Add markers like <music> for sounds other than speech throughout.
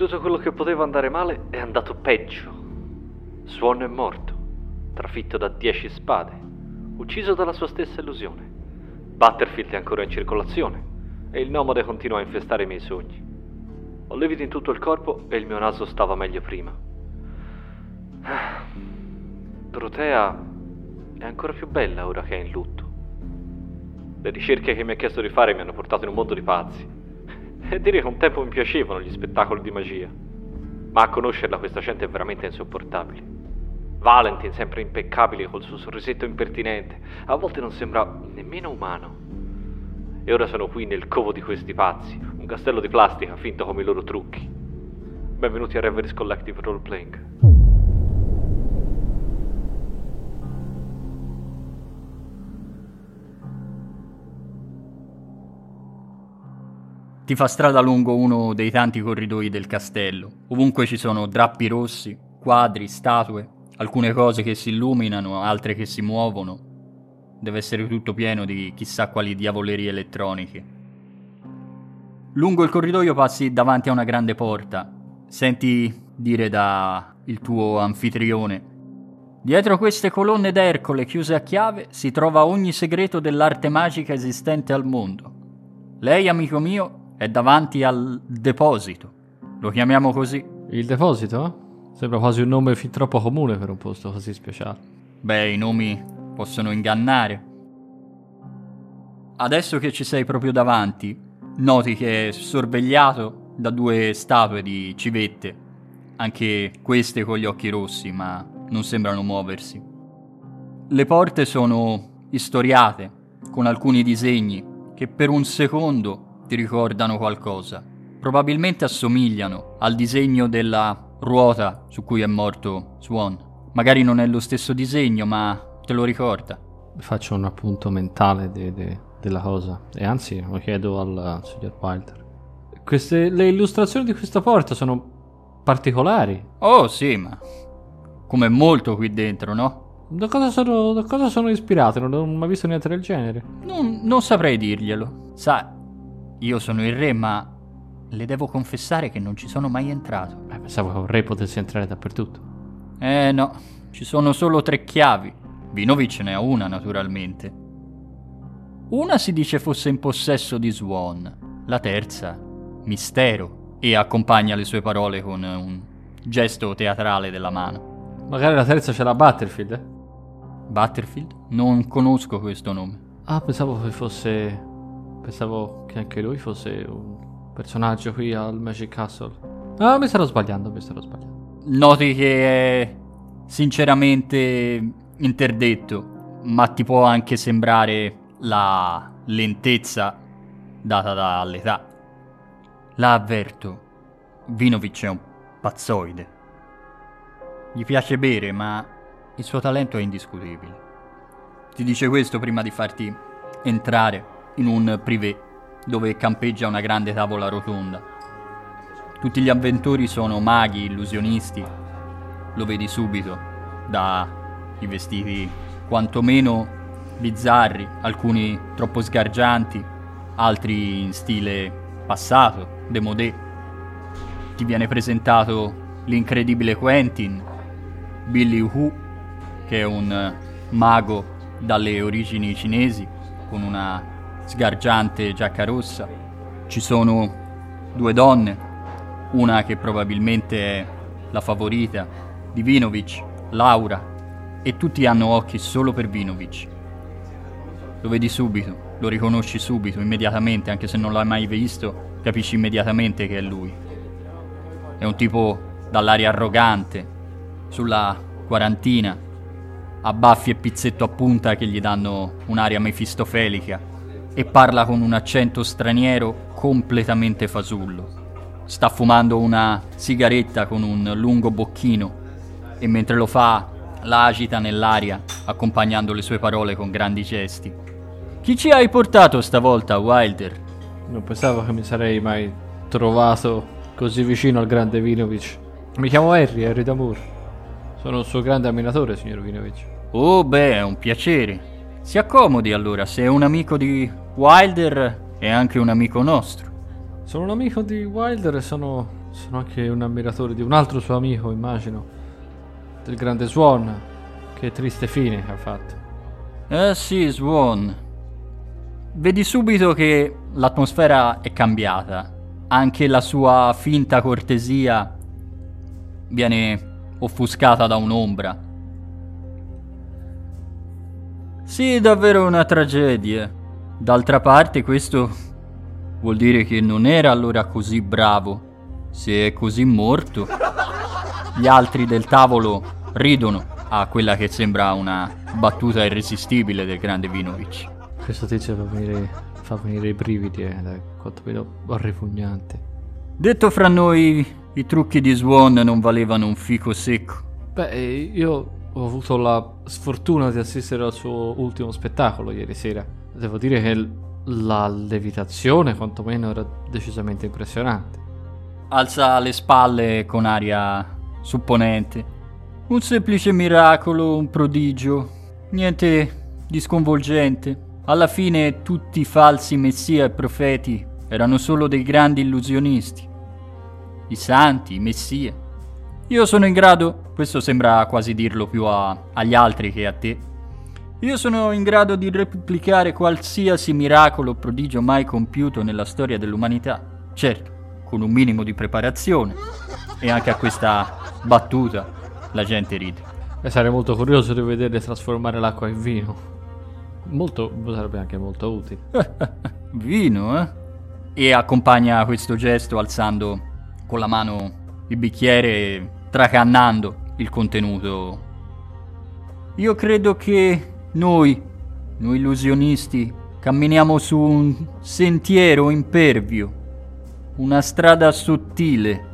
Tutto quello che poteva andare male è andato peggio. Swan è morto, trafitto da dieci spade, ucciso dalla sua stessa illusione. Butterfield è ancora in circolazione e il nomade continua a infestare i miei sogni. Ho lividi in tutto il corpo e il mio naso stava meglio prima. Dorotea è ancora più bella ora che è in lutto. Le ricerche che mi ha chiesto di fare mi hanno portato in un mondo di pazzi. E dire che un tempo mi piacevano gli spettacoli di magia. Ma a conoscerla questa gente è veramente insopportabile. Valentin sempre impeccabile col suo sorrisetto impertinente, a volte non sembra nemmeno umano. E ora sono qui nel covo di questi pazzi, un castello di plastica finto come i loro trucchi. Benvenuti a Reveries Collective Roleplaying. Ti fa strada lungo uno dei tanti corridoi del castello. Ovunque ci sono drappi rossi, quadri, statue, alcune cose che si illuminano, altre che si muovono. Deve essere tutto pieno di chissà quali diavolerie elettroniche. Lungo il corridoio passi davanti a una grande porta. Senti dire da il tuo anfitrione. Dietro queste colonne d'Ercole chiuse a chiave si trova ogni segreto dell'arte magica esistente al mondo. Lei, amico mio, è davanti al deposito. Lo chiamiamo così. Il deposito? Sembra quasi un nome fin troppo comune per un posto così speciale. Beh, i nomi possono ingannare. Adesso che ci sei proprio davanti, noti che è sorvegliato da due statue di civette, anche queste con gli occhi rossi, ma non sembrano muoversi. Le porte sono istoriate, con alcuni disegni che per un secondo ti ricordano qualcosa. Probabilmente assomigliano al disegno della ruota su cui è morto Swan. Magari non è lo stesso disegno, ma te lo ricorda. Faccio un appunto mentale de, de, della cosa e anzi lo chiedo al signor Wilder. Queste, le illustrazioni di questa porta sono particolari. Oh sì, ma come molto qui dentro, no? Da cosa sono, da cosa sono ispirate? Non ho mai visto niente del genere. Non, non saprei dirglielo. Sai, io sono il re, ma le devo confessare che non ci sono mai entrato. Beh, pensavo che un re potesse entrare dappertutto. Eh no, ci sono solo tre chiavi. Vinovic ne ha una, naturalmente. Una si dice fosse in possesso di Swan, la terza, mistero, e accompagna le sue parole con un gesto teatrale della mano. Magari la terza ce l'ha Butterfield, eh? Butterfield? Non conosco questo nome. Ah, pensavo che fosse Pensavo che anche lui fosse un personaggio qui al Magic Castle. Ah, mi starò sbagliando, mi starò sbagliando. Noti che è sinceramente interdetto, ma ti può anche sembrare la lentezza data dall'età. La avverto, Vinovic è un pazzoide. Gli piace bere, ma il suo talento è indiscutibile. Ti dice questo prima di farti entrare in un privé dove campeggia una grande tavola rotonda. Tutti gli avventori sono maghi, illusionisti. Lo vedi subito, dai vestiti quantomeno bizzarri, alcuni troppo sgargianti, altri in stile passato, demodé. Ti viene presentato l'incredibile Quentin, Billy Hu, che è un mago dalle origini cinesi, con una sgargiante giacca rossa. Ci sono due donne, una che probabilmente è la favorita di Vinovic, Laura, e tutti hanno occhi solo per Vinovic. Lo vedi subito, lo riconosci subito, immediatamente, anche se non l'hai mai visto, capisci immediatamente che è lui. È un tipo dall'aria arrogante, sulla quarantina, ha baffi e pizzetto a punta che gli danno un'aria mefistofelica e parla con un accento straniero completamente fasullo. Sta fumando una sigaretta con un lungo bocchino e mentre lo fa la agita nell'aria, accompagnando le sue parole con grandi gesti. Chi ci hai portato stavolta, Wilder? Non pensavo che mi sarei mai trovato così vicino al grande Vinovic. Mi chiamo Harry, Harry D'Amour. Sono un suo grande ammiratore, signor Vinovic. Oh, beh, è un piacere. Si accomodi allora, se è un amico di Wilder è anche un amico nostro. Sono un amico di Wilder e sono sono anche un ammiratore di un altro suo amico, immagino, del grande Swan. Che triste fine ha fatto. Eh sì, Swan. Vedi subito che l'atmosfera è cambiata. Anche la sua finta cortesia viene offuscata da un'ombra. Sì, davvero una tragedia. D'altra parte questo vuol dire che non era allora così bravo. Se è così morto. Gli altri del tavolo ridono a quella che sembra una battuta irresistibile del grande Vinovic. Questo tizio fa venire, fa venire i brividi, eh, da quanto vedo ripugnante. Detto fra noi, i trucchi di Swan non valevano un fico secco. Beh, io ho avuto la sfortuna di assistere al suo ultimo spettacolo ieri sera. Devo dire che la levitazione, quantomeno, era decisamente impressionante. Alza le spalle con aria supponente. Un semplice miracolo, un prodigio. Niente di sconvolgente. Alla fine tutti i falsi messia e profeti erano solo dei grandi illusionisti. I santi, i messie. Io sono in grado, questo sembra quasi dirlo più a, agli altri che a te, io sono in grado di replicare qualsiasi miracolo o prodigio mai compiuto nella storia dell'umanità. Certo, con un minimo di preparazione. E anche a questa battuta la gente ride. E sarei molto curioso di vederle trasformare l'acqua in vino. Molto, sarebbe anche molto utile. <laughs> Vino, eh? E accompagna questo gesto alzando con la mano il bicchiere e tracannando il contenuto. Io credo che noi, noi illusionisti, camminiamo su un sentiero impervio, una strada sottile.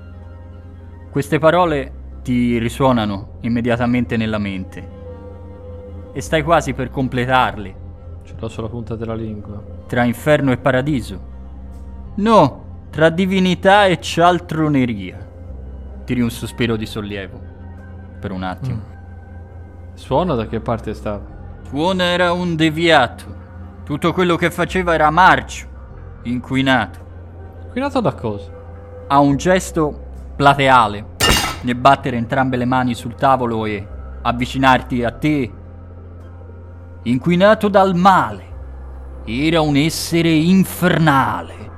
Queste parole ti risuonano immediatamente nella mente e stai quasi per completarle. Ce l'ho sulla punta della lingua. Tra inferno e paradiso. No, tra divinità e cialtroneria. Tiri un sospiro di sollievo. Per un attimo. Mm. Suona da che parte stava? Suona era un deviato. Tutto quello che faceva era marcio, inquinato. Inquinato da cosa? Ha un gesto plateale nel battere entrambe le mani sul tavolo e avvicinarti a te. Inquinato dal male. Era un essere infernale.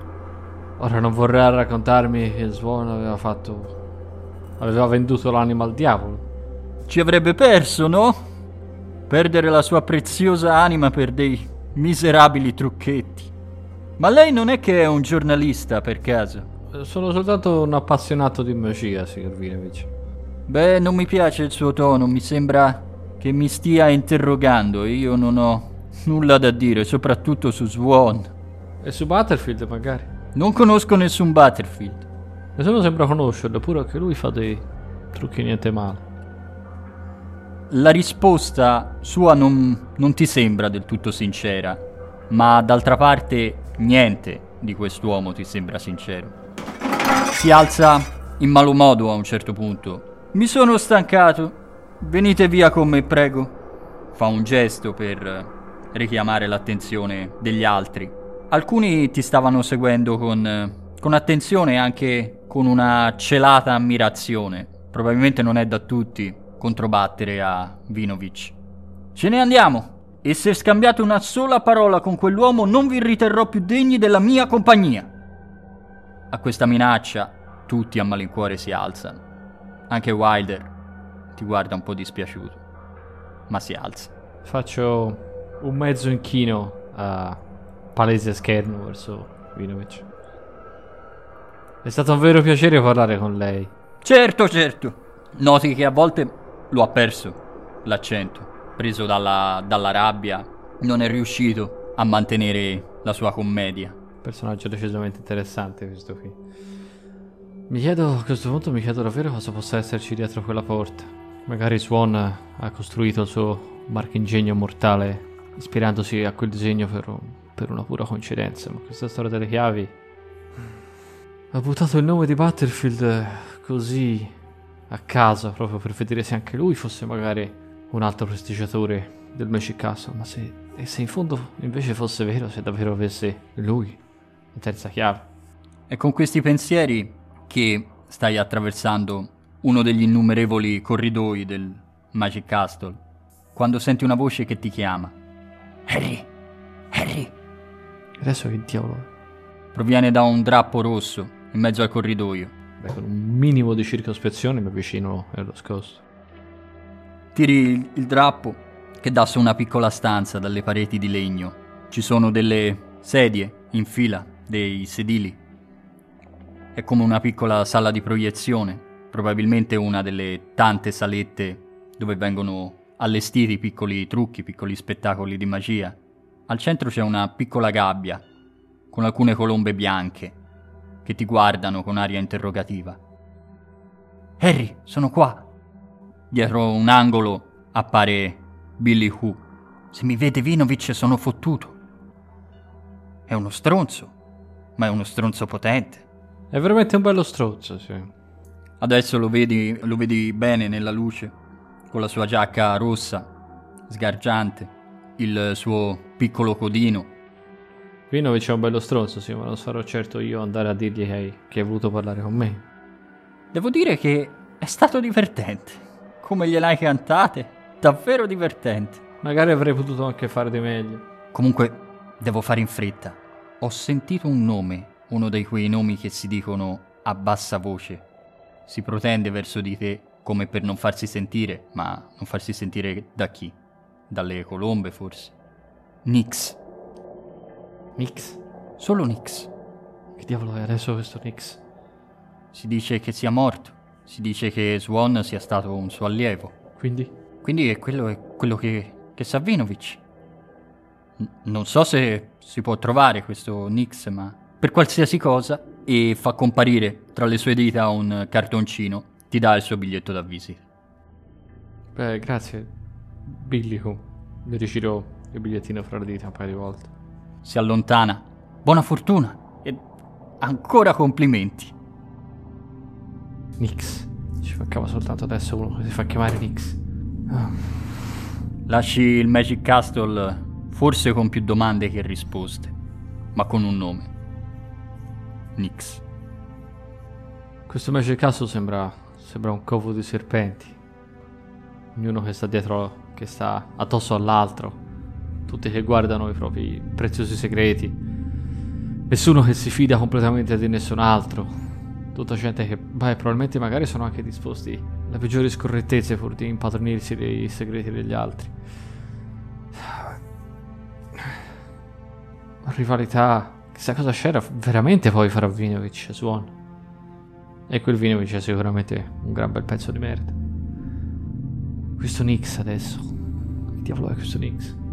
Ora non vorrei raccontarmi che il suono aveva fatto. Aveva venduto l'anima al diavolo. Ci avrebbe perso, no? perdere la sua preziosa anima per dei miserabili trucchetti. Ma lei non è che è un giornalista per caso? Sono soltanto un appassionato di magia, signor Vinovich. Beh, non mi piace il suo tono, mi sembra che mi stia interrogando e io non ho nulla da dire, soprattutto su Swan. E su Battlefield magari? Non conosco nessun Battlefield. Nessuno sembra conoscerlo, eppure anche lui fa dei trucchi niente male la risposta sua non, non, ti sembra del tutto sincera, ma d'altra parte niente di quest'uomo ti sembra sincero. Si alza in malo modo a un certo punto. Mi sono stancato. Venite via con me, prego. Fa un gesto per richiamare l'attenzione degli altri. Alcuni ti stavano seguendo con, con attenzione e anche con una celata ammirazione. Probabilmente non è da tutti controbattere a Vinovic. Ce ne andiamo! E se scambiate una sola parola con quell'uomo non vi riterrò più degni della mia compagnia. A questa minaccia tutti a malincuore si alzano. Anche Wilder ti guarda un po' dispiaciuto, ma si alza. Faccio un mezzo inchino a palese schermo verso Vinovic. È stato un vero piacere parlare con lei. Certo, certo. Noti che a volte lo ha perso l'accento, preso dalla, dalla rabbia, non è riuscito a mantenere la sua commedia. Personaggio decisamente interessante questo qui. Mi chiedo, a questo punto mi chiedo davvero cosa possa esserci dietro quella porta. Magari Swan ha costruito il suo marchingegno mortale ispirandosi a quel disegno per, per una pura coincidenza, ma questa storia delle chiavi... Ha buttato il nome di Battlefield così a casa proprio per vedere se anche lui fosse magari un altro prestigiatore del Magic Castle, ma se, e se in fondo invece fosse vero, se davvero avesse lui la terza chiave. È con questi pensieri che stai attraversando uno degli innumerevoli corridoi del Magic Castle quando senti una voce che ti chiama. Harry! Harry! Adesso che diavolo? Proviene da un drappo rosso in mezzo al corridoio. Beh, con un minimo di circospezione mi avvicino e lo scosto. Tiri il, il drappo che dà su una piccola stanza dalle pareti di legno. Ci sono delle sedie in fila, dei sedili. È come una piccola sala di proiezione, probabilmente una delle tante salette dove vengono allestiti piccoli trucchi, piccoli spettacoli di magia. Al centro c'è una piccola gabbia con alcune colombe bianche che ti guardano con aria interrogativa. Harry, sono qua. Dietro un angolo appare Billy Who. Se mi vede Vinovic sono fottuto. È uno stronzo, ma è uno stronzo potente. È veramente un bello stronzo, sì. Adesso lo vedi, lo vedi bene nella luce, con la sua giacca rossa, sgargiante, il suo piccolo codino. Vinovic è un bello stronzo, sì, ma non sarò certo io andare a dirgli che, che hai voluto parlare con me. Devo dire che è stato divertente. Come gliel'hai cantate? Davvero divertente. Magari avrei potuto anche fare di meglio. Comunque, devo fare in fretta. Ho sentito un nome, uno dei quei nomi che si dicono a bassa voce. Si protende verso di te come per non farsi sentire, ma non farsi sentire da chi? Dalle colombe, forse. Nix. Nix? Solo Nix. Che diavolo è adesso questo Nix? Si dice che sia morto. Si dice che Swan sia stato un suo allievo. Quindi? Quindi è quello, è quello che, che sa Vinovic. N- non so se si può trovare questo Nix, ma per qualsiasi cosa, e fa comparire tra le sue dita un cartoncino, ti dà il suo biglietto da visita. Beh, grazie. Billico. Mi rigiro il bigliettino fra le dita un paio di volte. Si allontana. Buona fortuna e ancora complimenti. Nix. Ci mancava soltanto adesso uno che si fa chiamare Nix. Ah. Lasci il Magic Castle forse con più domande che risposte, ma con un nome. Nix. Questo Magic Castle sembra, sembra un covo di serpenti. Ognuno che sta dietro, che sta addosso all'altro. Tutti che guardano i propri preziosi segreti. Nessuno che si fida completamente di nessun altro. Tutta gente che, beh, probabilmente magari sono anche disposti alle peggiori scorrettezze pur di impadronirsi dei segreti degli altri. Rivalità, chissà cosa c'era veramente poi fra Vinovic e Swan. E quel Vinovic è sicuramente un gran bel pezzo di merda. Questo Nix adesso. Che diavolo è questo Nix?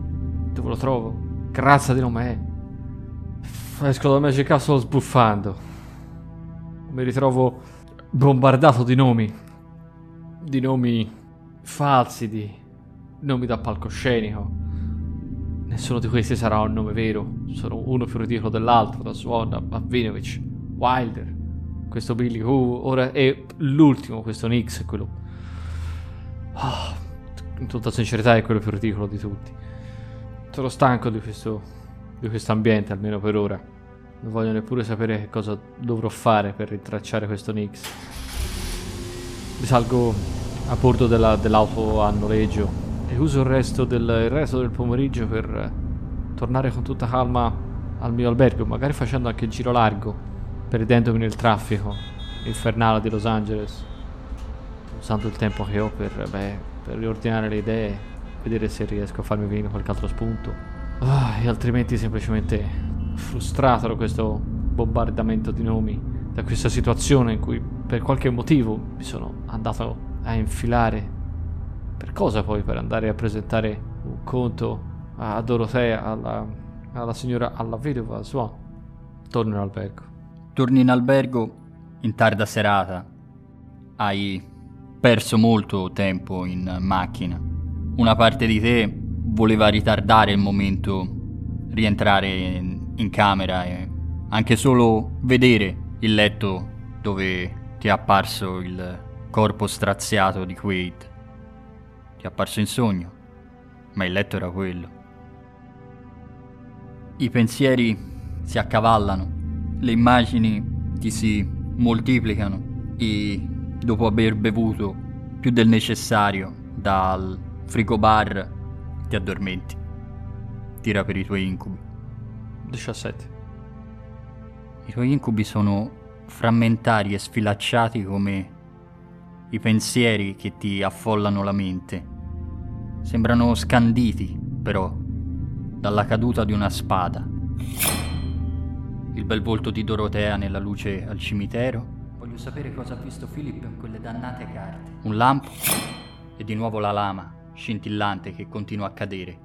Dove lo trovo? Razza di nome? Esco dal Magic Castle sbuffando. Mi ritrovo bombardato di nomi. Di nomi falsi, di nomi da palcoscenico. Nessuno di questi sarà un nome vero. Sono uno più ridicolo dell'altro, da Swan a Vinovic, Wilder, questo Billy Who, ora è l'ultimo, questo Nix, quello... Ah, in tutta sincerità è quello più ridicolo di tutti. Sono stanco di questo, di questo ambiente, almeno per ora. Non voglio neppure sapere che cosa dovrò fare per rintracciare questo Nix. Risalgo a bordo della- dell'auto a noleggio e uso il resto del, il resto del pomeriggio per eh, tornare con tutta calma al mio albergo, magari facendo anche il giro largo, perdendomi nel traffico infernale di Los Angeles, usando il tempo che ho per, beh, per riordinare le idee, vedere se riesco a farmi venire qualche altro spunto. Ah, e altrimenti semplicemente frustrato da questo bombardamento di nomi, da questa situazione in cui per qualche motivo mi sono andato a infilare per cosa poi? Per andare a presentare un conto a Dorotea, alla, alla signora, alla vedova sua. Torno in albergo. Torni in albergo in tarda serata. Hai perso molto tempo in macchina. Una parte di te voleva ritardare il momento, rientrare in, camera e anche solo vedere il letto dove ti è apparso il corpo straziato di Quaid. Ti è apparso in sogno, ma il letto era quello. I pensieri si accavallano, le immagini ti si moltiplicano e dopo aver bevuto più del necessario dal frigobar ti addormenti. Tira per i tuoi incubi. 17. I tuoi incubi sono frammentari e sfilacciati come i pensieri che ti affollano la mente. Sembrano scanditi, però, dalla caduta di una spada. Il bel volto di Dorotea nella luce al cimitero. Voglio sapere cosa ha visto Philip in quelle dannate carte. Un lampo e di nuovo la lama scintillante che continua a cadere.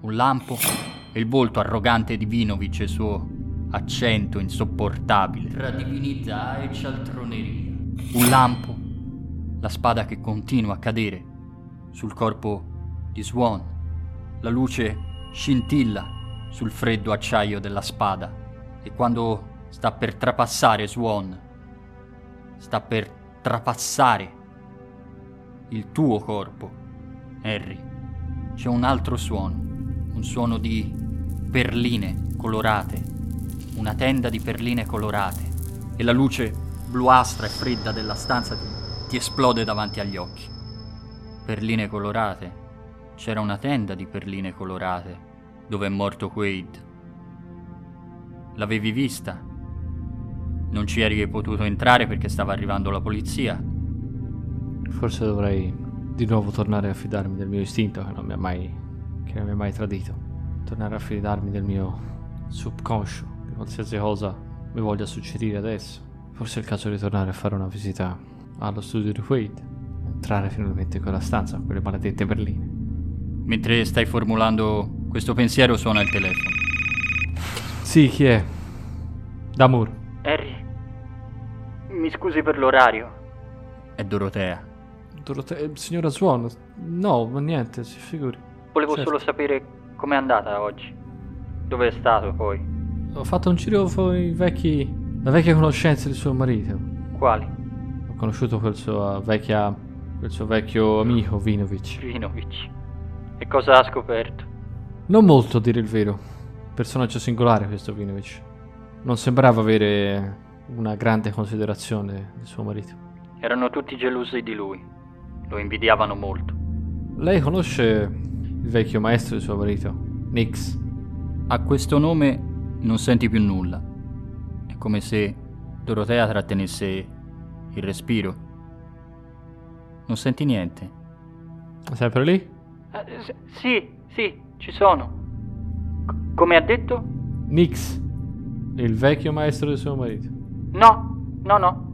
Un lampo e il volto arrogante di Vinovic e il suo accento insopportabile. Tra divinità e cialtroneria. Un lampo, la spada che continua a cadere sul corpo di Swan. La luce scintilla sul freddo acciaio della spada. E quando sta per trapassare Swan, sta per trapassare il tuo corpo, Harry, c'è un altro suono, un suono di perline colorate, una tenda di perline colorate e la luce bluastra e fredda della stanza ti, ti esplode davanti agli occhi. Perline colorate. C'era una tenda di perline colorate dove è morto Quaid. L'avevi vista? Non ci eri potuto entrare perché stava arrivando la polizia. Forse dovrei di nuovo tornare a fidarmi del mio istinto che non mi ha mai, che non mi ha mai tradito. Tornare a fidarmi del mio subconscio, di qualsiasi cosa mi voglia succedere adesso. Forse è il caso di tornare a fare una visita allo studio di Wade. Entrare finalmente in quella stanza, quelle maledette berline. Mentre stai formulando questo pensiero suona il telefono. Sì, chi è? Damur. Harry, mi scusi per l'orario. È Dorotea. Dorote- eh, signora Swan? No, ma niente, si figuri. Volevo Certo. solo sapere com'è andata oggi. Dove è stato poi? Ho fatto un giro con i vecchi. le vecchie conoscenze di suo marito. Quali? Ho conosciuto quel suo vecchia. quel suo vecchio amico Vinovic. Vinovic. E cosa ha scoperto? Non molto a dire il vero. Personaggio singolare questo Vinovic. Non sembrava avere una grande considerazione del suo marito. Erano tutti gelosi di lui. Lo invidiavano molto. Lei conosce il vecchio maestro di suo marito, Nix. A questo nome non senti più nulla. È come se Dorotea trattenesse il respiro. Non senti niente. È sempre lì? Eh, sì, sì, ci sono. come ha detto? Nix, il vecchio maestro di suo marito. No, no, no.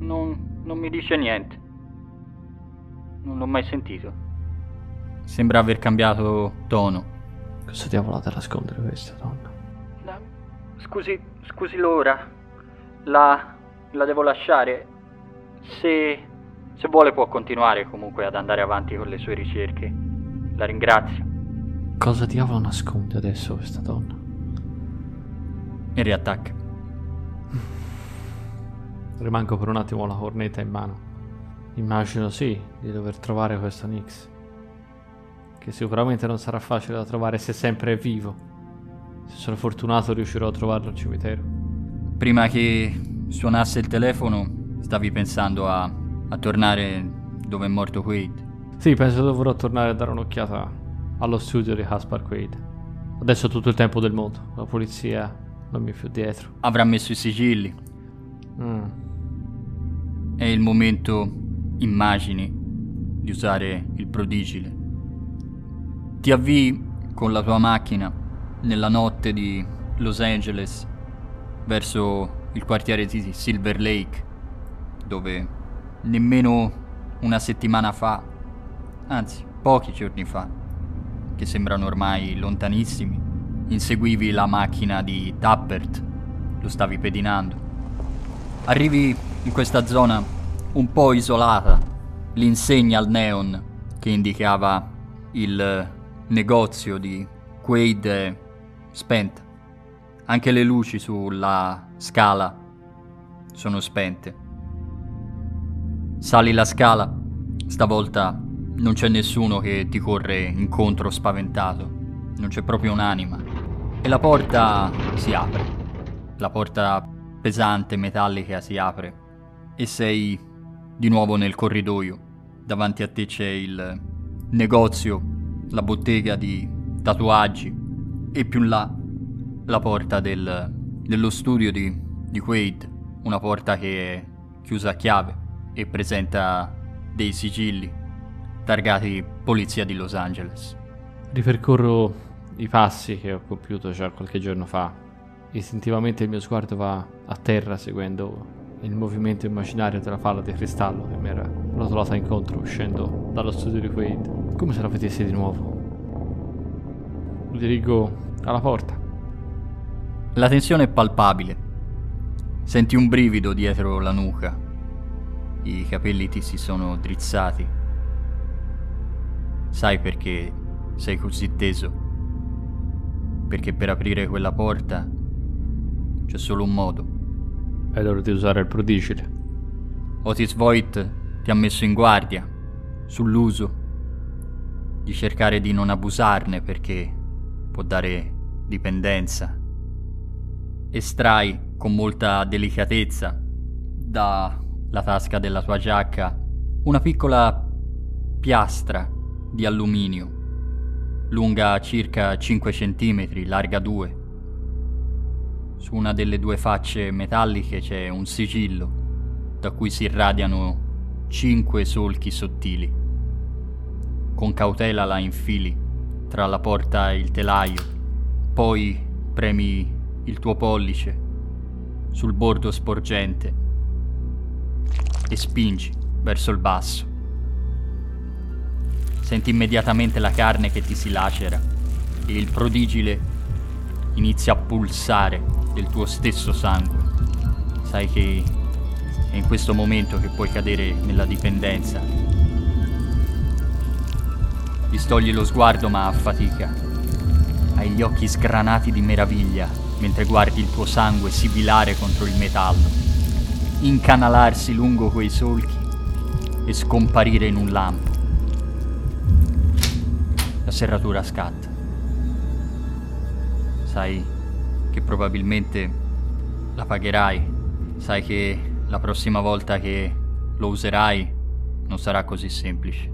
Non, non mi dice niente. Non l'ho mai sentito. Sembra aver cambiato tono. Cosa diavolo ha da nascondere questa donna? Scusi, scusi l'ora. La, la devo lasciare. Se, se vuole può continuare comunque ad andare avanti con le sue ricerche. La ringrazio. Cosa diavolo nasconde adesso questa donna? E riattacca. Rimango per un attimo la cornetta in mano. Immagino sì di dover trovare questo Nix. Che sicuramente non sarà facile da trovare se sempre è vivo. Se sono fortunato riuscirò a trovarlo al cimitero. Prima che suonasse il telefono, stavi pensando a, a tornare dove è morto Quaid. Sì, penso dovrò tornare a dare un'occhiata allo studio di Caspar Quaid. Adesso ho tutto il tempo del mondo. La polizia non mi è più dietro. Avrà messo i sigilli. Mm. È il momento, immagini, di usare il prodigile. Ti avvii con la tua macchina nella notte di Los Angeles verso il quartiere di Silver Lake, dove nemmeno una settimana fa, anzi pochi giorni fa, che sembrano ormai lontanissimi, inseguivi la macchina di Tappert, lo stavi pedinando. Arrivi in questa zona un po' isolata, l'insegna al neon che indicava il negozio di Quaid è spenta. Anche le luci sulla scala sono spente. Sali la scala, stavolta non c'è nessuno che ti corre incontro spaventato, non c'è proprio un'anima. E la porta si apre. La porta pesante, metallica si apre e sei di nuovo nel corridoio. Davanti a te c'è il negozio, la bottega di tatuaggi e più in là la porta del, dello studio di, di Quaid, una porta che è chiusa a chiave e presenta dei sigilli targati Polizia di Los Angeles. Ripercorro i passi che ho compiuto già qualche giorno fa. Istintivamente il mio sguardo va a terra seguendo il movimento immaginario della palla di cristallo che mi era rotolata incontro uscendo dallo studio di Quaid, come se la vedessi di nuovo. Mi dirigo alla porta. La tensione è palpabile. Senti un brivido dietro la nuca. I capelli ti si sono drizzati. Sai perché sei così teso? Perché per aprire quella porta c'è solo un modo. L'ora di usare il prodigile. Otis Voigt ti ha messo in guardia sull'uso di cercare di non abusarne perché può dare dipendenza. Estrai con molta delicatezza dalla tasca della tua giacca una piccola piastra di alluminio, lunga circa 5 cm, larga 2. Su una delle due facce metalliche c'è un sigillo da cui si irradiano cinque solchi sottili. Con cautela la infili tra la porta e il telaio, poi premi il tuo pollice sul bordo sporgente e spingi verso il basso. Senti immediatamente la carne che ti si lacera e il prodigile inizia a pulsare del tuo stesso sangue. Sai che è in questo momento che puoi cadere nella dipendenza. Distogli lo sguardo ma a fatica. Hai gli occhi sgranati di meraviglia mentre guardi il tuo sangue sibilare contro il metallo, incanalarsi lungo quei solchi e scomparire in un lampo. La serratura scatta. Sai che probabilmente la pagherai. Sai che la prossima volta che lo userai non sarà così semplice.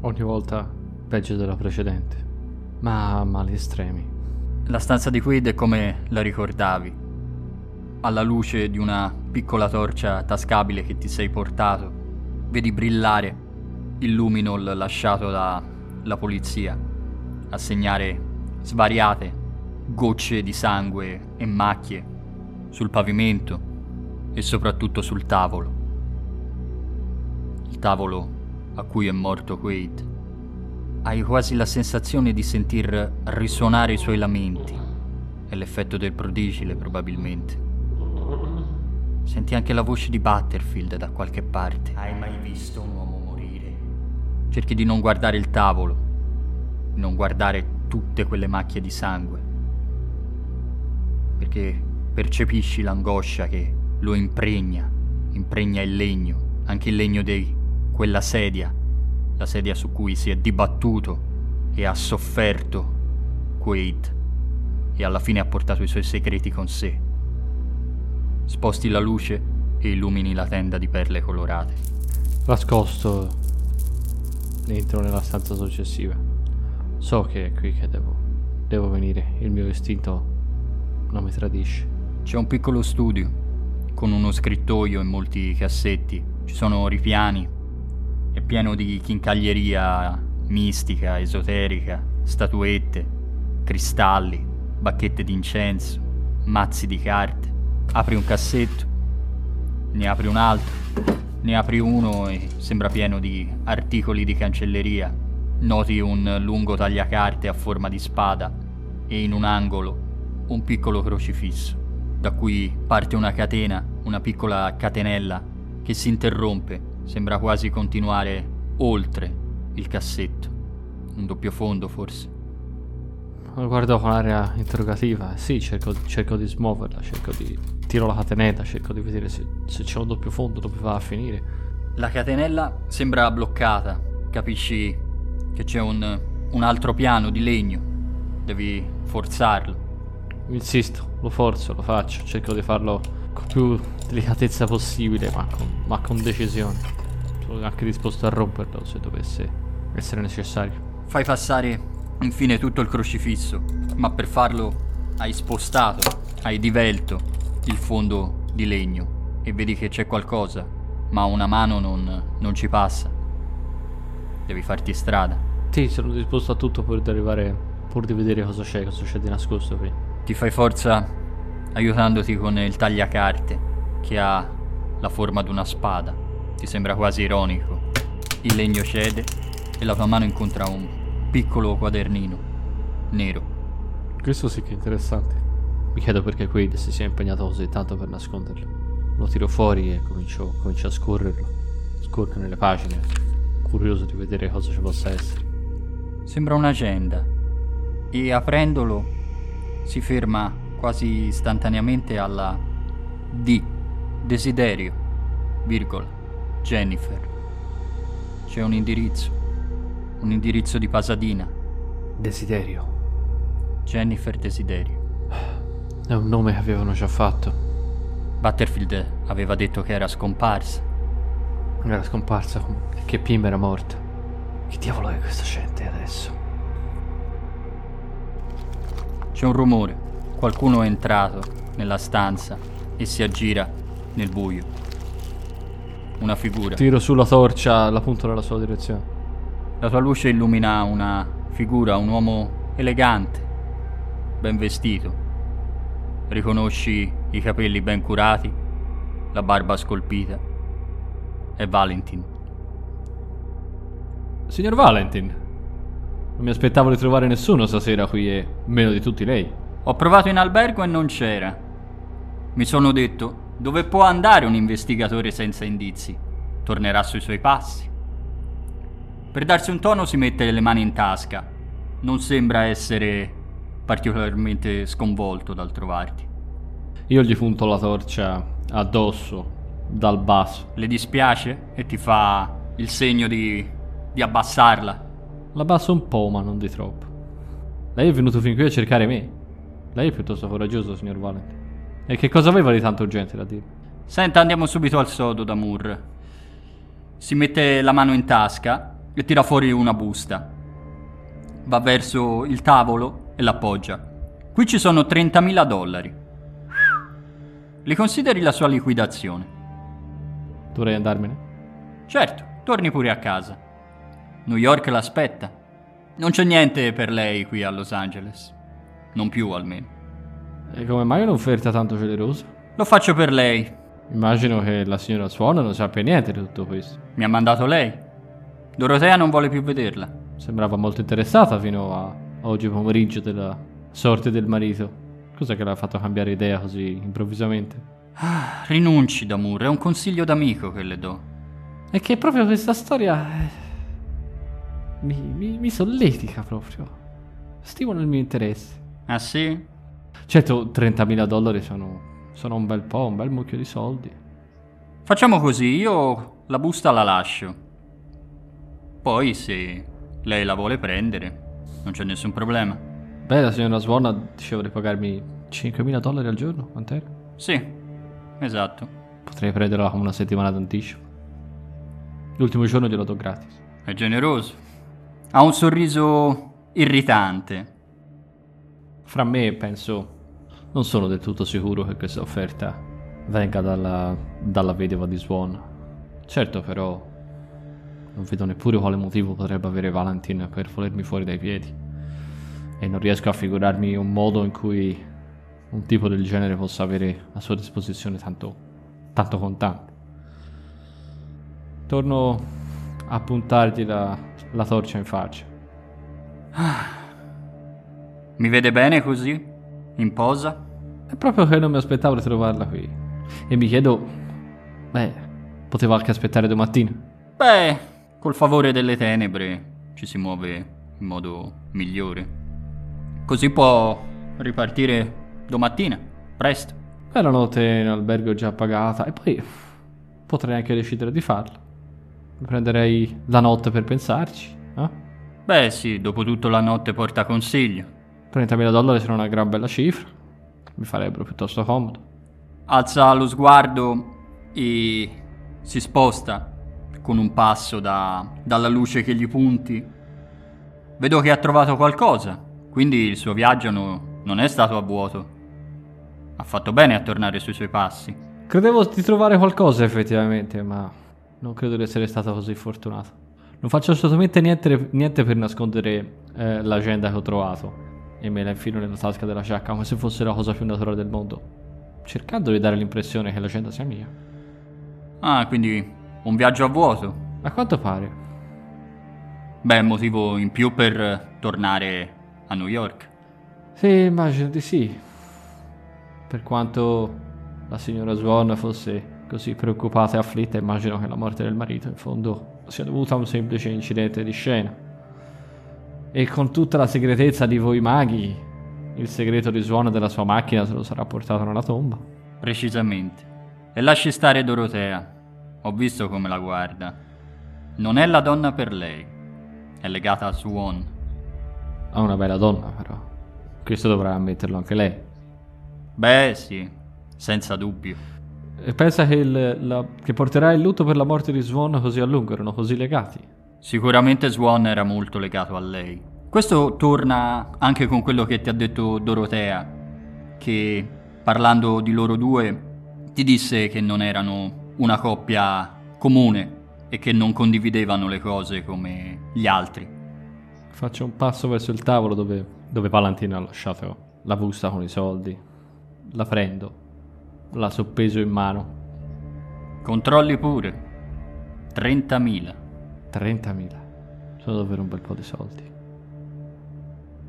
Ogni volta peggio della precedente, ma a mali estremi. La stanza di Quid è come la ricordavi. Alla luce di una piccola torcia tascabile che ti sei portato, vedi brillare il luminol lasciato dalla polizia, a segnare svariate gocce di sangue e macchie sul pavimento e soprattutto sul tavolo. Il tavolo a cui è morto Quaid. Hai quasi la sensazione di sentir risuonare i suoi lamenti. È l'effetto del prodigile, probabilmente. Senti anche la voce di Butterfield da qualche parte. Hai mai visto un uomo morire? Cerchi di non guardare il tavolo, di non guardare tutte quelle macchie di sangue. Perché percepisci l'angoscia che lo impregna, impregna il legno, anche il legno di quella sedia, la sedia su cui si è dibattuto e ha sofferto Quaid e alla fine ha portato i suoi segreti con sé. Sposti la luce e illumini la tenda di perle colorate. Nascosto entro nella stanza successiva. So che è qui che devo, devo venire. Il mio istinto non mi tradisce. C'è un piccolo studio con uno scrittoio e molti cassetti. Ci sono ripiani. È pieno di chincaglieria mistica, esoterica, statuette, cristalli, bacchette d'incenso, mazzi di carte. Apri un cassetto, ne apri un altro, ne apri uno e sembra pieno di articoli di cancelleria. Noti un lungo tagliacarte a forma di spada e in un angolo un piccolo crocifisso, da cui parte una catena una piccola catenella che si interrompe, sembra quasi continuare oltre il cassetto. Un doppio fondo forse. Lo guardo con aria interrogativa. Sì, cerco, cerco, di smuoverla, cerco di... Tiro la catenella, cerco di vedere se, se c'è un doppio fondo, dove va a finire. La catenella sembra bloccata. Capisci che c'è un, un altro piano di legno. Devi forzarlo. Insisto, lo forzo, lo faccio, cerco di farlo con più delicatezza possibile, ma con, ma con decisione. Sono anche disposto a romperlo se dovesse essere necessario. Fai passare infine tutto il crocifisso, ma per farlo hai spostato, hai divelto il fondo di legno e vedi che c'è qualcosa, ma una mano non, non ci passa. Devi farti strada. Sì, sono disposto a tutto pur di arrivare, pur di vedere cosa c'è, cosa c'è di nascosto qui. Ti fai forza aiutandoti con il tagliacarte che ha la forma di una spada. Ti sembra quasi ironico. Il legno cede e la tua mano incontra un piccolo quadernino nero. Questo sì che è interessante. Mi chiedo perché Quaid si sia impegnato così tanto per nasconderlo. Lo tiro fuori e comincio, comincio a scorrerlo. Scorrere le pagine, curioso di vedere cosa ci possa essere. Sembra un'agenda e aprendolo si ferma quasi istantaneamente alla D, desiderio, virgola, Jennifer. C'è un indirizzo, un indirizzo di Pasadena, Desiderio. Jennifer Desiderio. È un nome che avevano già fatto. Butterfield aveva detto che era scomparsa. Era scomparsa che Pim era morta. Che diavolo è questa gente adesso? C'è un rumore, qualcuno è entrato nella stanza e si aggira nel buio. Una figura. Tiro sulla torcia, la punto nella sua direzione. La tua luce illumina una figura, un uomo elegante, ben vestito. Riconosci i capelli ben curati, la barba scolpita. È Valentin. Signor Valentin, non mi aspettavo di trovare nessuno stasera qui e meno di tutti lei. Ho provato in albergo e non c'era. Mi sono detto, dove può andare un investigatore senza indizi? Tornerà sui suoi passi. Per darsi un tono si mette le mani in tasca. Non sembra essere particolarmente sconvolto dal trovarti. Io gli punto la torcia addosso, dal basso. Le dispiace e ti fa il segno di, di abbassarla. La basso un po', ma non di troppo. Lei è venuto fin qui a cercare me. Lei è piuttosto coraggioso, signor Valentin. E che cosa aveva di tanto urgente da dire? Senta, andiamo subito al sodo, Damur. Si mette la mano in tasca e tira fuori una busta. Va verso il tavolo e l'appoggia. Qui ci sono 30.000 dollari. Li consideri la sua liquidazione? Dovrei andarmene? Certo, torni pure a casa. New York l'aspetta. Non c'è niente per lei qui a Los Angeles. Non più almeno. E come mai un'offerta tanto generosa? Lo faccio per lei. Immagino che la signora Swan non sappia niente di tutto questo. Mi ha mandato lei. Dorotea non vuole più vederla. Sembrava molto interessata fino a oggi pomeriggio della sorte del marito. Cos'è che l'ha fatto cambiare idea così improvvisamente? Ah, rinunci, Damur, è un consiglio d'amico che le do. È che proprio questa storia eh, mi, mi, mi solletica proprio. Stimola il mio interesse. Ah sì? Certo, 30.000 dollari sono, sono un bel po', un bel mucchio di soldi. Facciamo così, io la busta la lascio. Poi se lei la vuole prendere, non c'è nessun problema. Beh, la signora Swan diceva di pagarmi 5.000 dollari al giorno, quant'era? Sì, esatto. Potrei prenderla con una settimana d'anticipo. L'ultimo giorno glielo do gratis. È generoso. Ha un sorriso irritante. Fra me penso, non sono del tutto sicuro che questa offerta venga dalla, dalla vedova di Swan. Certo però, non vedo neppure quale motivo potrebbe avere Valentin per volermi fuori dai piedi. E non riesco a figurarmi un modo in cui un tipo del genere possa avere a sua disposizione tanto, tanto contante. Torno a puntargli la, la torcia in faccia. Mi vede bene così? In posa? È proprio che non mi aspettavo di trovarla qui. E mi chiedo, beh, potevo anche aspettare domattina. Beh, col favore delle tenebre ci si muove in modo migliore. Così può ripartire domattina, presto. Beh, la notte in albergo è già pagata e poi potrei anche decidere di farlo. Prenderei la notte per pensarci, eh? Beh sì, dopo tutto la notte porta consiglio. 30.000 dollari sono una gran bella cifra. Mi farebbero piuttosto comodo. alza lo sguardo e si sposta con un passo da- dalla luce che gli punti. Vedo che ha trovato qualcosa, quindi il suo viaggio no- non è stato a vuoto. Ha fatto bene a tornare sui suoi passi. Credevo di trovare qualcosa effettivamente, ma non credo di essere stato così fortunato. Non faccio assolutamente niente, niente per nascondere eh, l'agenda che ho trovato e me la infilo nella tasca della giacca come se fosse la cosa più naturale del mondo, cercando di dare l'impressione che l'agenda sia mia. Ah, quindi un viaggio a vuoto. A quanto pare. Beh, motivo in più per tornare a New York. Sì, immagino di sì. Per quanto la signora Swan fosse così preoccupata e afflitta, immagino che la morte del marito in fondo sia dovuta a un semplice incidente di scena. E con tutta la segretezza di voi maghi, il segreto di Swan della sua macchina se lo sarà portato nella tomba. Precisamente. E lasci stare Dorotea. Ho visto come la guarda. Non è la donna per lei. È legata a Swan. Ha una bella donna, però. Questo dovrà ammetterlo anche lei. Beh, sì, senza dubbio. E pensa che, il- la- che porterà il lutto per la morte di Swan così a lungo, erano così legati. Sicuramente Swan era molto legato a lei. Questo torna anche con quello che ti ha detto Dorotea, che parlando di loro due ti disse che non erano una coppia comune e che non condividevano le cose come gli altri. Faccio un passo verso il tavolo dove, dove Valentina ha lasciato la busta con i soldi. La prendo, la soppeso in mano. Controlli pure. 30.000. 30.000. Sono davvero un bel po' di soldi.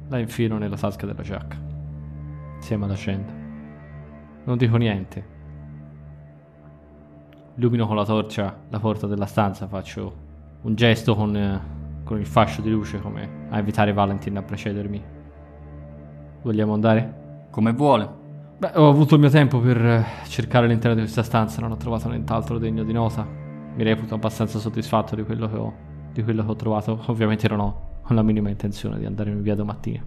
La infilo nella tasca della giacca. Insieme all'agenda. Non dico niente. Illumino con la torcia la porta della stanza, faccio un gesto con, eh, con il fascio di luce come a invitare Valentin a precedermi. Vogliamo andare? Come vuole. Beh, ho avuto il mio tempo per cercare all'interno di questa stanza, non ho trovato nient'altro degno di nota. Mi reputo abbastanza soddisfatto di quello che ho, di quello che ho trovato. Ovviamente non ho la minima intenzione di andare via domattina.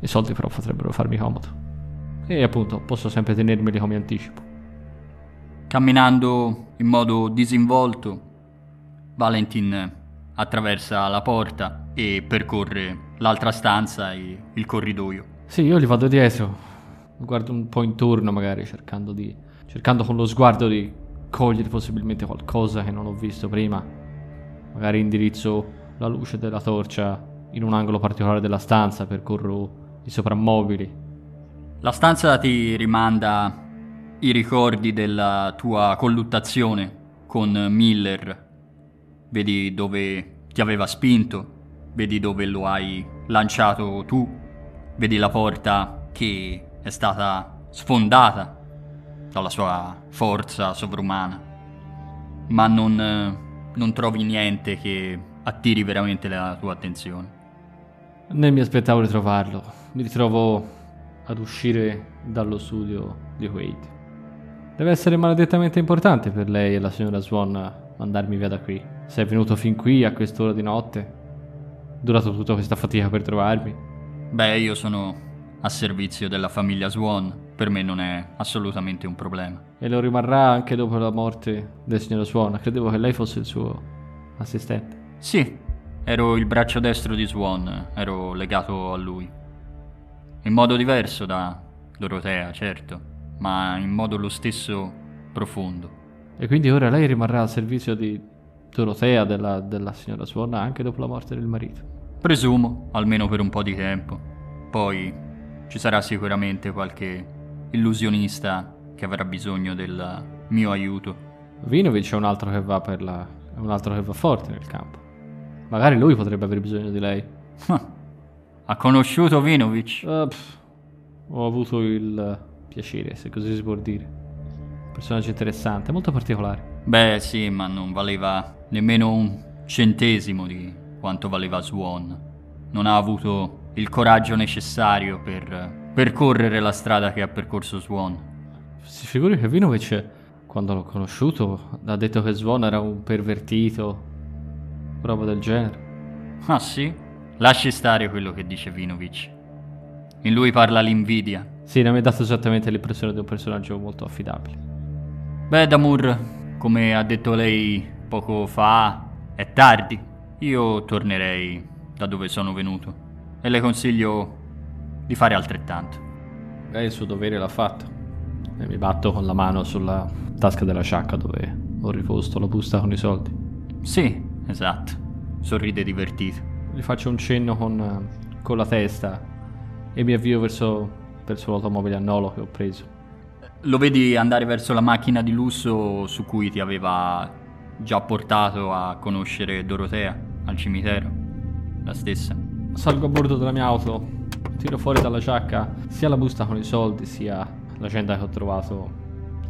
I soldi però potrebbero farmi comodo. E appunto posso sempre tenermeli come anticipo. Camminando in modo disinvolto, Valentin attraversa la porta e percorre l'altra stanza e il corridoio. Sì, io li vado dietro. Guardo un po' intorno magari cercando di... cercando con lo sguardo di cogliere possibilmente qualcosa che non ho visto prima. Magari indirizzo la luce della torcia in un angolo particolare della stanza, percorro i soprammobili. La stanza ti rimanda i ricordi della tua colluttazione con Miller. Vedi dove ti aveva spinto, vedi dove lo hai lanciato tu, vedi la porta che è stata sfondata dalla sua forza sovrumana, ma non, eh, non trovi niente che attiri veramente la tua attenzione. Né mi aspettavo di trovarlo. Mi ritrovo ad uscire dallo studio di Wade. Deve essere maledettamente importante per lei e la signora Swan mandarmi via da qui. Se è venuto fin qui a quest'ora di notte, durato tutta questa fatica per trovarmi. Beh, io sono a servizio della famiglia Swan, per me non è assolutamente un problema. E lo rimarrà anche dopo la morte del signor Swan. Credevo che lei fosse il suo assistente. Sì, ero il braccio destro di Swan, ero legato a lui. In modo diverso da Dorotea, certo, ma in modo lo stesso profondo. E quindi ora lei rimarrà al servizio di Dorotea, della, della signora Swan, anche dopo la morte del marito. Presumo, almeno per un po' di tempo. Poi ci sarà sicuramente qualche illusionista che avrà bisogno del mio aiuto. Vinovic è un altro che va per la. è un altro che va forte nel campo. Magari lui potrebbe avere bisogno di lei. ha conosciuto Vinovic? Uh, pff, ho avuto il piacere, se così si può dire. Personaggio interessante, molto particolare. Beh, sì, ma non valeva nemmeno un centesimo di quanto valeva Swan. Non ha avuto il coraggio necessario per percorrere la strada che ha percorso Swan. Si figuri che Vinovic, quando l'ho conosciuto, ha detto che Swan era un pervertito, roba del genere. Ah sì? Lasci stare quello che dice Vinovic. In lui parla l'invidia. Sì, non mi ha dato esattamente l'impressione di un personaggio molto affidabile. Beh, Damur, come ha detto lei poco fa, è tardi. Io tornerei da dove sono venuto e le consiglio di fare altrettanto. Lei il suo dovere l'ha fatto. E mi batto con la mano sulla tasca della sciacca dove ho riposto la busta con i soldi. Sì, esatto. Sorride divertito. Gli faccio un cenno con, con la testa e mi avvio verso, verso l'automobile a Nolo che ho preso. Lo vedi andare verso la macchina di lusso su cui ti aveva già portato a conoscere Dorotea al cimitero? La stessa. Salgo a bordo della mia auto, tiro fuori dalla giacca sia la busta con i soldi sia l'agenda che ho trovato.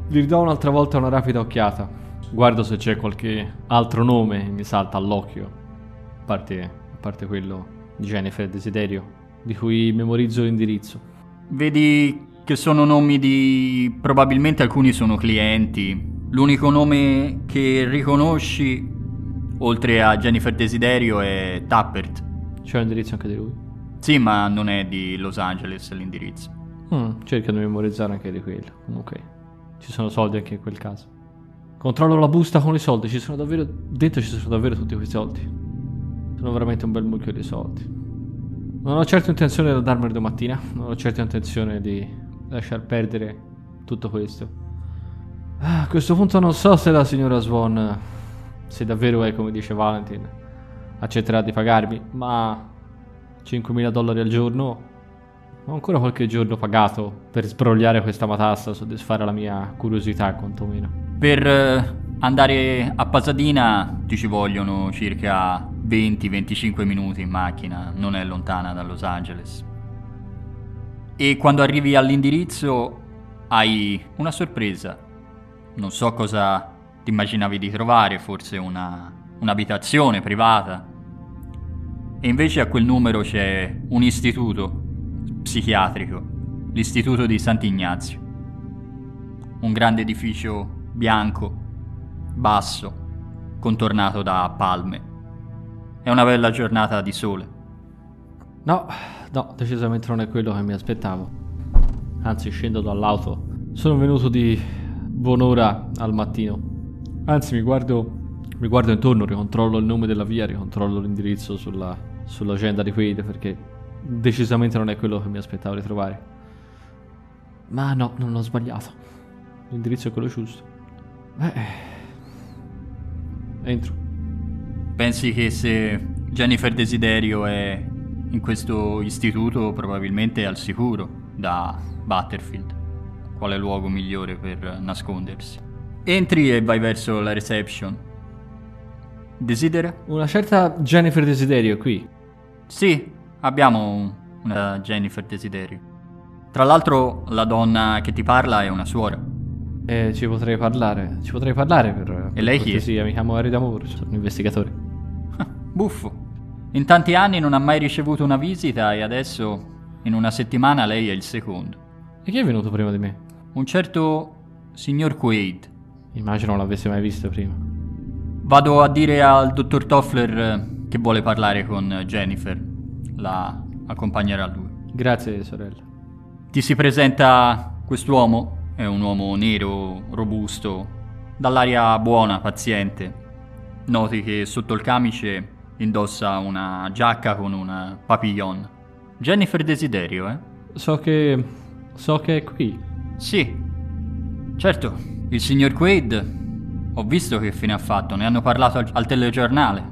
Gli ridò un'altra volta una rapida occhiata. Guardo se c'è qualche altro nome che mi salta all'occhio. A parte, a parte quello di Jennifer Desiderio, di cui memorizzo l'indirizzo. Vedi che sono nomi di... probabilmente alcuni sono clienti. L'unico nome che riconosci, oltre a Jennifer Desiderio, è Tappert. C'è un indirizzo anche di lui? Sì, ma non è di Los Angeles l'indirizzo. Mm, cerca di memorizzare anche di quello. Comunque, ci sono soldi anche in quel caso. Controllo la busta con i soldi, ci sono davvero... Dentro ci sono davvero tutti quei soldi. Sono veramente un bel mucchio di soldi. Non ho certo intenzione di andarmene domattina, non ho certo intenzione di lasciar perdere tutto questo. Ah, a questo punto non so se la signora Swan, se davvero è come dice Valentin, accetterà di pagarmi, ma 5.000 dollari al giorno ho ancora qualche giorno pagato per sbrogliare questa matassa, soddisfare la mia curiosità quantomeno. Per eh, andare a Pasadena ti ci vogliono circa 20-25 minuti in macchina, non è lontana da Los Angeles. E quando arrivi all'indirizzo hai una sorpresa. Non so cosa ti immaginavi di trovare, forse una, un'abitazione privata. E invece a quel numero c'è un istituto psichiatrico, l'istituto di Sant'Ignazio. Un grande edificio bianco, basso, contornato da palme. È una bella giornata di sole. No, no, decisamente non è quello che mi aspettavo. Anzi, scendo dall'auto. Sono venuto di buon'ora al mattino. Anzi, mi guardo, mi guardo intorno, ricontrollo il nome della via, ricontrollo l'indirizzo sulla, sull'agenda di Quaid perché decisamente non è quello che mi aspettavo di trovare. Ma no, non ho sbagliato. L'indirizzo è quello giusto. Beh, entro. Pensi che se Jennifer Desiderio è in questo istituto probabilmente è al sicuro da Butterfield. Quale luogo migliore per nascondersi? Entri e vai verso la reception. Desidera? Una certa Jennifer Desiderio qui. Sì, abbiamo una Jennifer Desiderio. Tra l'altro la donna che ti parla è una suora. Eh, ci potrei parlare. Ci potrei parlare per. E lei chi è? Sì, mi chiamo Harry Damour, sono un investigatore. <laughs> Buffo. In tanti anni non ha mai ricevuto una visita e adesso, in una settimana, lei è il secondo. E chi è venuto prima di me? Un certo signor Quaid. Immagino non l'avessi mai visto prima. Vado a dire al dottor Toffler eh, che vuole parlare con Jennifer. La accompagnerà lui. Grazie, sorella. Ti si presenta quest'uomo? È un uomo nero, robusto, dall'aria buona, paziente. Noti che sotto il camice indossa una giacca con un papillon. Jennifer Desiderio, eh? So che. so che è qui. Sì. Certo, il signor Quaid. Ho visto che fine ha fatto, ne hanno parlato al, al telegiornale.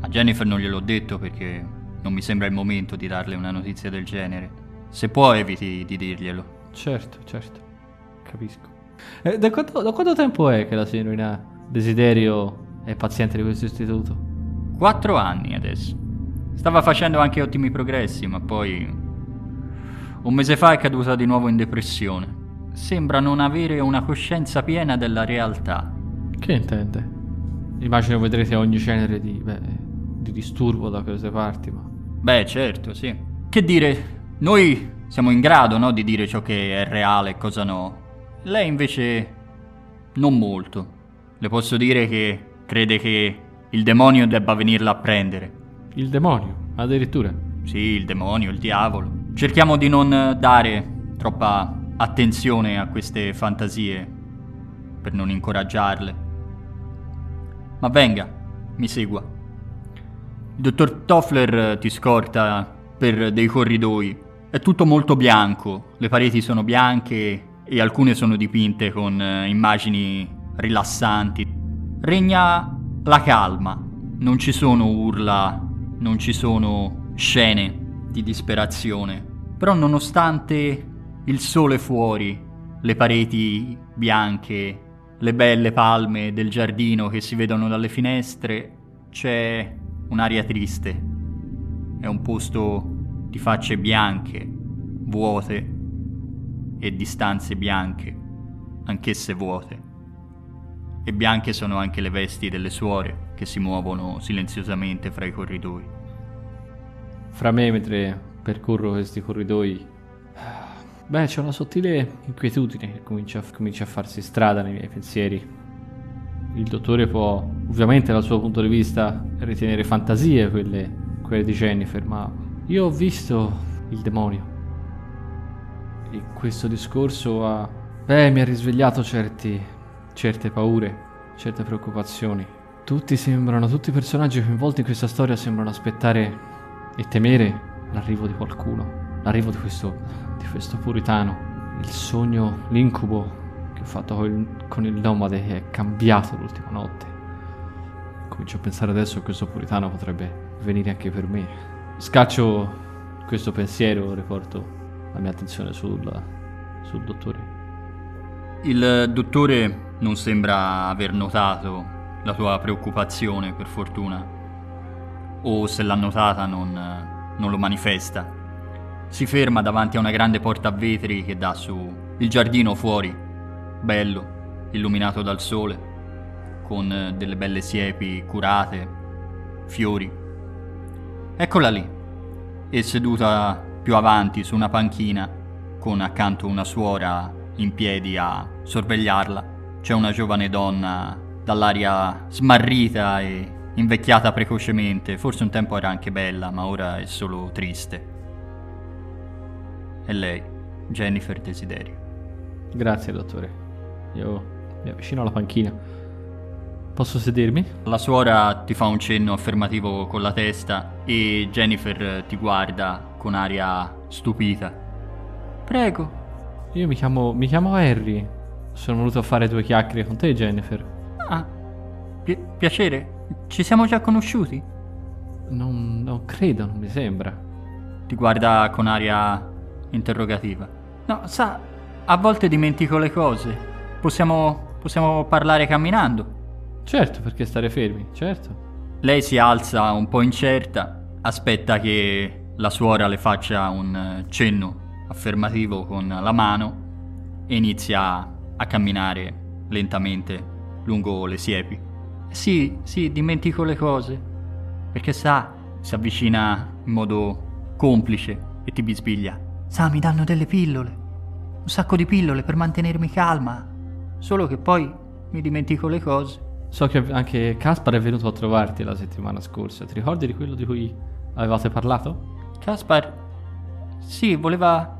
A Jennifer non gliel'ho detto perché non mi sembra il momento di darle una notizia del genere. Se può eviti di dirglielo. Certo, certo. Capisco. Eh, da, quanto, da quanto tempo è che la signorina Desiderio è paziente di questo istituto? Quattro anni adesso. Stava facendo anche ottimi progressi, ma poi... Un mese fa è caduta di nuovo in depressione. Sembra non avere una coscienza piena della realtà. Che intende? Immagino vedrete ogni genere di, beh, di disturbo da queste parti, ma... Beh, certo, sì. Che dire, noi siamo in grado, no, di dire ciò che è reale e cosa no. Lei invece non molto. Le posso dire che crede che il demonio debba venirla a prendere. Il demonio, addirittura. Sì, il demonio, il diavolo. Cerchiamo di non dare troppa attenzione a queste fantasie. per non incoraggiarle. Ma venga, mi segua. Il dottor Toffler ti scorta per dei corridoi. È tutto molto bianco, le pareti sono bianche e alcune sono dipinte con eh, immagini rilassanti. Regna la calma, non ci sono urla, non ci sono scene di disperazione. Però nonostante il sole fuori, le pareti bianche, le belle palme del giardino che si vedono dalle finestre, c'è un'aria triste. È un posto di facce bianche, vuote e di stanze bianche, anch'esse vuote. E bianche sono anche le vesti delle suore che si muovono silenziosamente fra i corridoi. Fra me, mentre percorro questi corridoi, beh, c'è una sottile inquietudine che comincia, comincia a farsi strada nei miei pensieri. Il dottore può, ovviamente dal suo punto di vista, ritenere fantasie quelle, quelle di Jennifer, ma io ho visto il demonio. E questo discorso ha... Beh, mi ha risvegliato certi, certe paure, certe preoccupazioni. Tutti sembrano, tutti i personaggi coinvolti in questa storia sembrano aspettare e temere l'arrivo di qualcuno, l'arrivo di questo, di questo puritano, il sogno, l'incubo che ho fatto con il, nomade è cambiato l'ultima notte. Comincio a pensare adesso che questo puritano potrebbe venire anche per me. Scaccio questo pensiero, riporto la mia attenzione sul, sul dottore. Il dottore non sembra aver notato la tua preoccupazione, per fortuna. O se l'ha notata non, non lo manifesta. Si ferma davanti a una grande porta a vetri che dà su il giardino fuori, bello, illuminato dal sole, con delle belle siepi curate, fiori. Eccola lì, e seduta più avanti su una panchina, con accanto una suora in piedi a sorvegliarla, c'è una giovane donna dall'aria smarrita e invecchiata precocemente. Forse un tempo era anche bella, ma ora è solo triste. E lei, Jennifer Desiderio. Grazie, dottore. Io mi avvicino alla panchina. Posso sedermi? La suora ti fa un cenno affermativo con la testa e Jennifer ti guarda con aria stupita. Prego. Io mi chiamo, mi chiamo Harry. Sono venuto a fare due chiacchiere con te, Jennifer. Ah, pi- piacere. Ci siamo già conosciuti? Non, non credo, non mi sembra. Ti guarda con aria interrogativa. No, sa, a volte dimentico le cose. Possiamo, possiamo parlare camminando. Certo, perché stare fermi, certo. Lei si alza un po' incerta, aspetta che la suora le faccia un eh, cenno affermativo con la mano e inizia a camminare lentamente lungo le siepi. Sì, sì, dimentico le cose. Perché sa, si avvicina in modo complice e ti bisbiglia. Sa, mi danno delle pillole. Un sacco di pillole per mantenermi calma. Solo che poi mi dimentico le cose. So che anche Caspar è venuto a trovarti la settimana scorsa. Ti ricordi di quello di cui avevate parlato? Caspar, sì, voleva.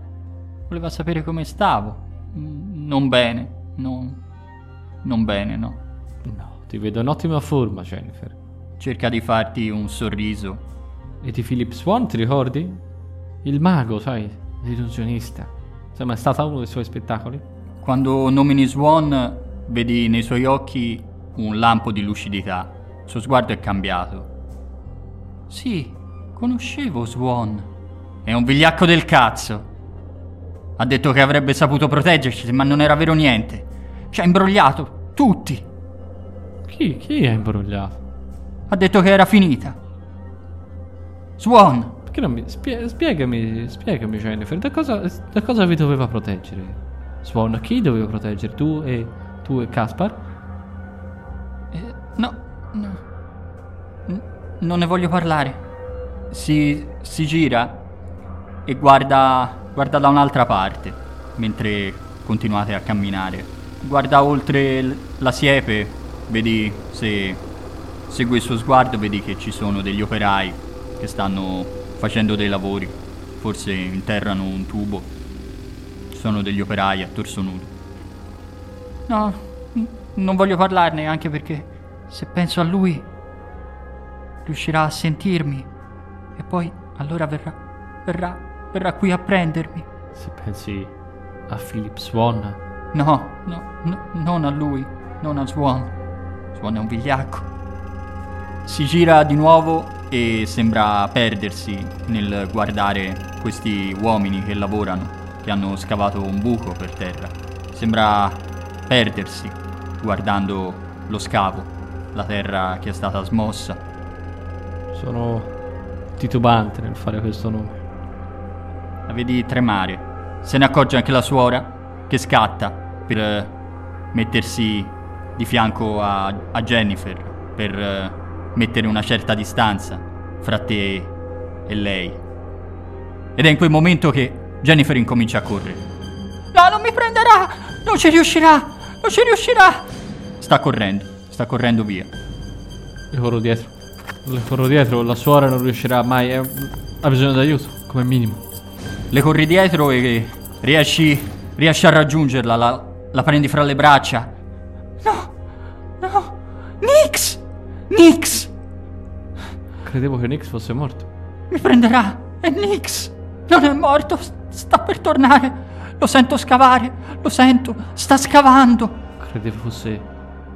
voleva sapere come stavo. Mm, Non bene, non. non bene, no. No, ti vedo in ottima forma, Jennifer. Cerca di farti un sorriso. E di Philip Swan, ti ricordi? Il mago, sai, l'illusionista. Sei mai stata a uno dei suoi spettacoli? Quando nomini Swan, vedi nei suoi occhi un lampo di lucidità. Il suo sguardo è cambiato. Sì, conoscevo Swan. È un vigliacco del cazzo. Ha detto che avrebbe saputo proteggerci, ma non era vero niente. Ci ha imbrogliato, tutti. Chi? Chi è imbrogliato? Ha detto che era finita. Swan, Perché non mi... spie- spiegami, spiegami, Jennifer, da cosa, da cosa vi doveva proteggere? Swan, chi doveva proteggere? Tu e... tu e Caspar? Eh, no, no. N- non ne voglio parlare. Si, si gira e guarda, guarda da un'altra parte mentre continuate a camminare. Guarda oltre l- la siepe, vedi se segui il suo sguardo, vedi che ci sono degli operai che stanno facendo dei lavori. Forse interrano un tubo. Sono degli operai a torso nudo. No, non voglio parlarne anche perché se penso a lui riuscirà a sentirmi e poi allora verrà, verrà, verrà qui a prendermi. Se pensi a Philip Swan, No, no, no, non a lui, non a Swan. Swan è un vigliacco. Si gira di nuovo e sembra perdersi nel guardare questi uomini che lavorano, che hanno scavato un buco per terra. Sembra perdersi guardando lo scavo, la terra che è stata smossa. sono titubante nel fare questo nome. La vedi tremare. Se ne accorge anche la suora che scatta per eh, mettersi di fianco a, a Jennifer, per eh, mettere una certa distanza fra te e lei. Ed è in quel momento che Jennifer incomincia a correre. No, non mi prenderà! Non ci riuscirà! Non ci riuscirà! Sta correndo, sta correndo via. Le corro dietro. Le corro dietro, la suora non riuscirà mai. è- Ha bisogno d'aiuto, come minimo. Le corri dietro e riesci, riesci a raggiungerla, la, la prendi fra le braccia. No, no, Nix! Nix! Credevo che Nix fosse morto. Mi prenderà! È Nix! Non è morto! Sta per tornare! Lo sento scavare! Lo sento! Sta scavando! Credevo fosse.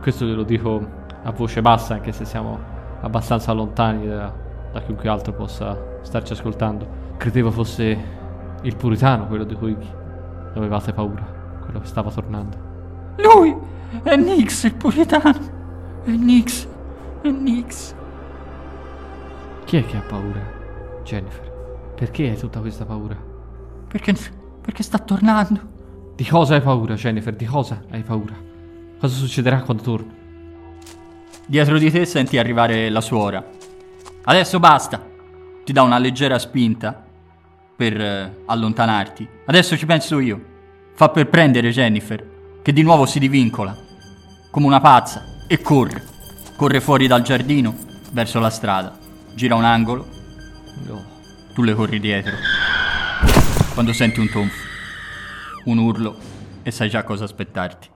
Questo glielo dico a voce bassa, anche se siamo abbastanza lontani da, da chiunque altro possa starci ascoltando. Credevo fosse il puritano, quello di cui avevate paura, quello che stava tornando. Lui! È Nix, il puritano! È Nix! È Nix! Chi è che ha paura? Jennifer. Perché hai tutta questa paura? Perché, perché sta tornando? Di cosa hai paura, Jennifer? Di cosa hai paura? Cosa succederà quando torno? Dietro di te senti arrivare la suora. Adesso basta. Ti dà una leggera spinta per eh, allontanarti. Adesso ci penso io. Fa per prendere Jennifer, che di nuovo si divincola, come una pazza, e corre. Corre fuori dal giardino, verso la strada. Gira un angolo, tu le corri dietro. Quando senti un tonfo, un urlo, e sai già cosa aspettarti.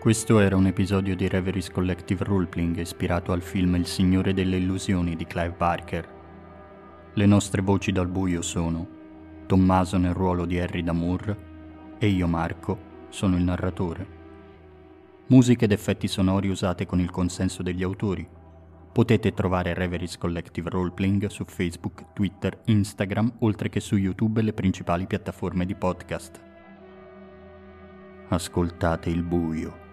Questo era un episodio di Reveries Collective Roleplaying ispirato al film Il Signore delle Illusioni di Clive Barker. Le nostre voci dal buio sono Tommaso nel ruolo di Harry Damour e io Marco sono il narratore. Musiche ed effetti sonori usate con il consenso degli autori. Potete trovare Reveries Collective Roleplaying su Facebook, Twitter, Instagram, oltre che su YouTube e le principali piattaforme di podcast. Ascoltate il buio.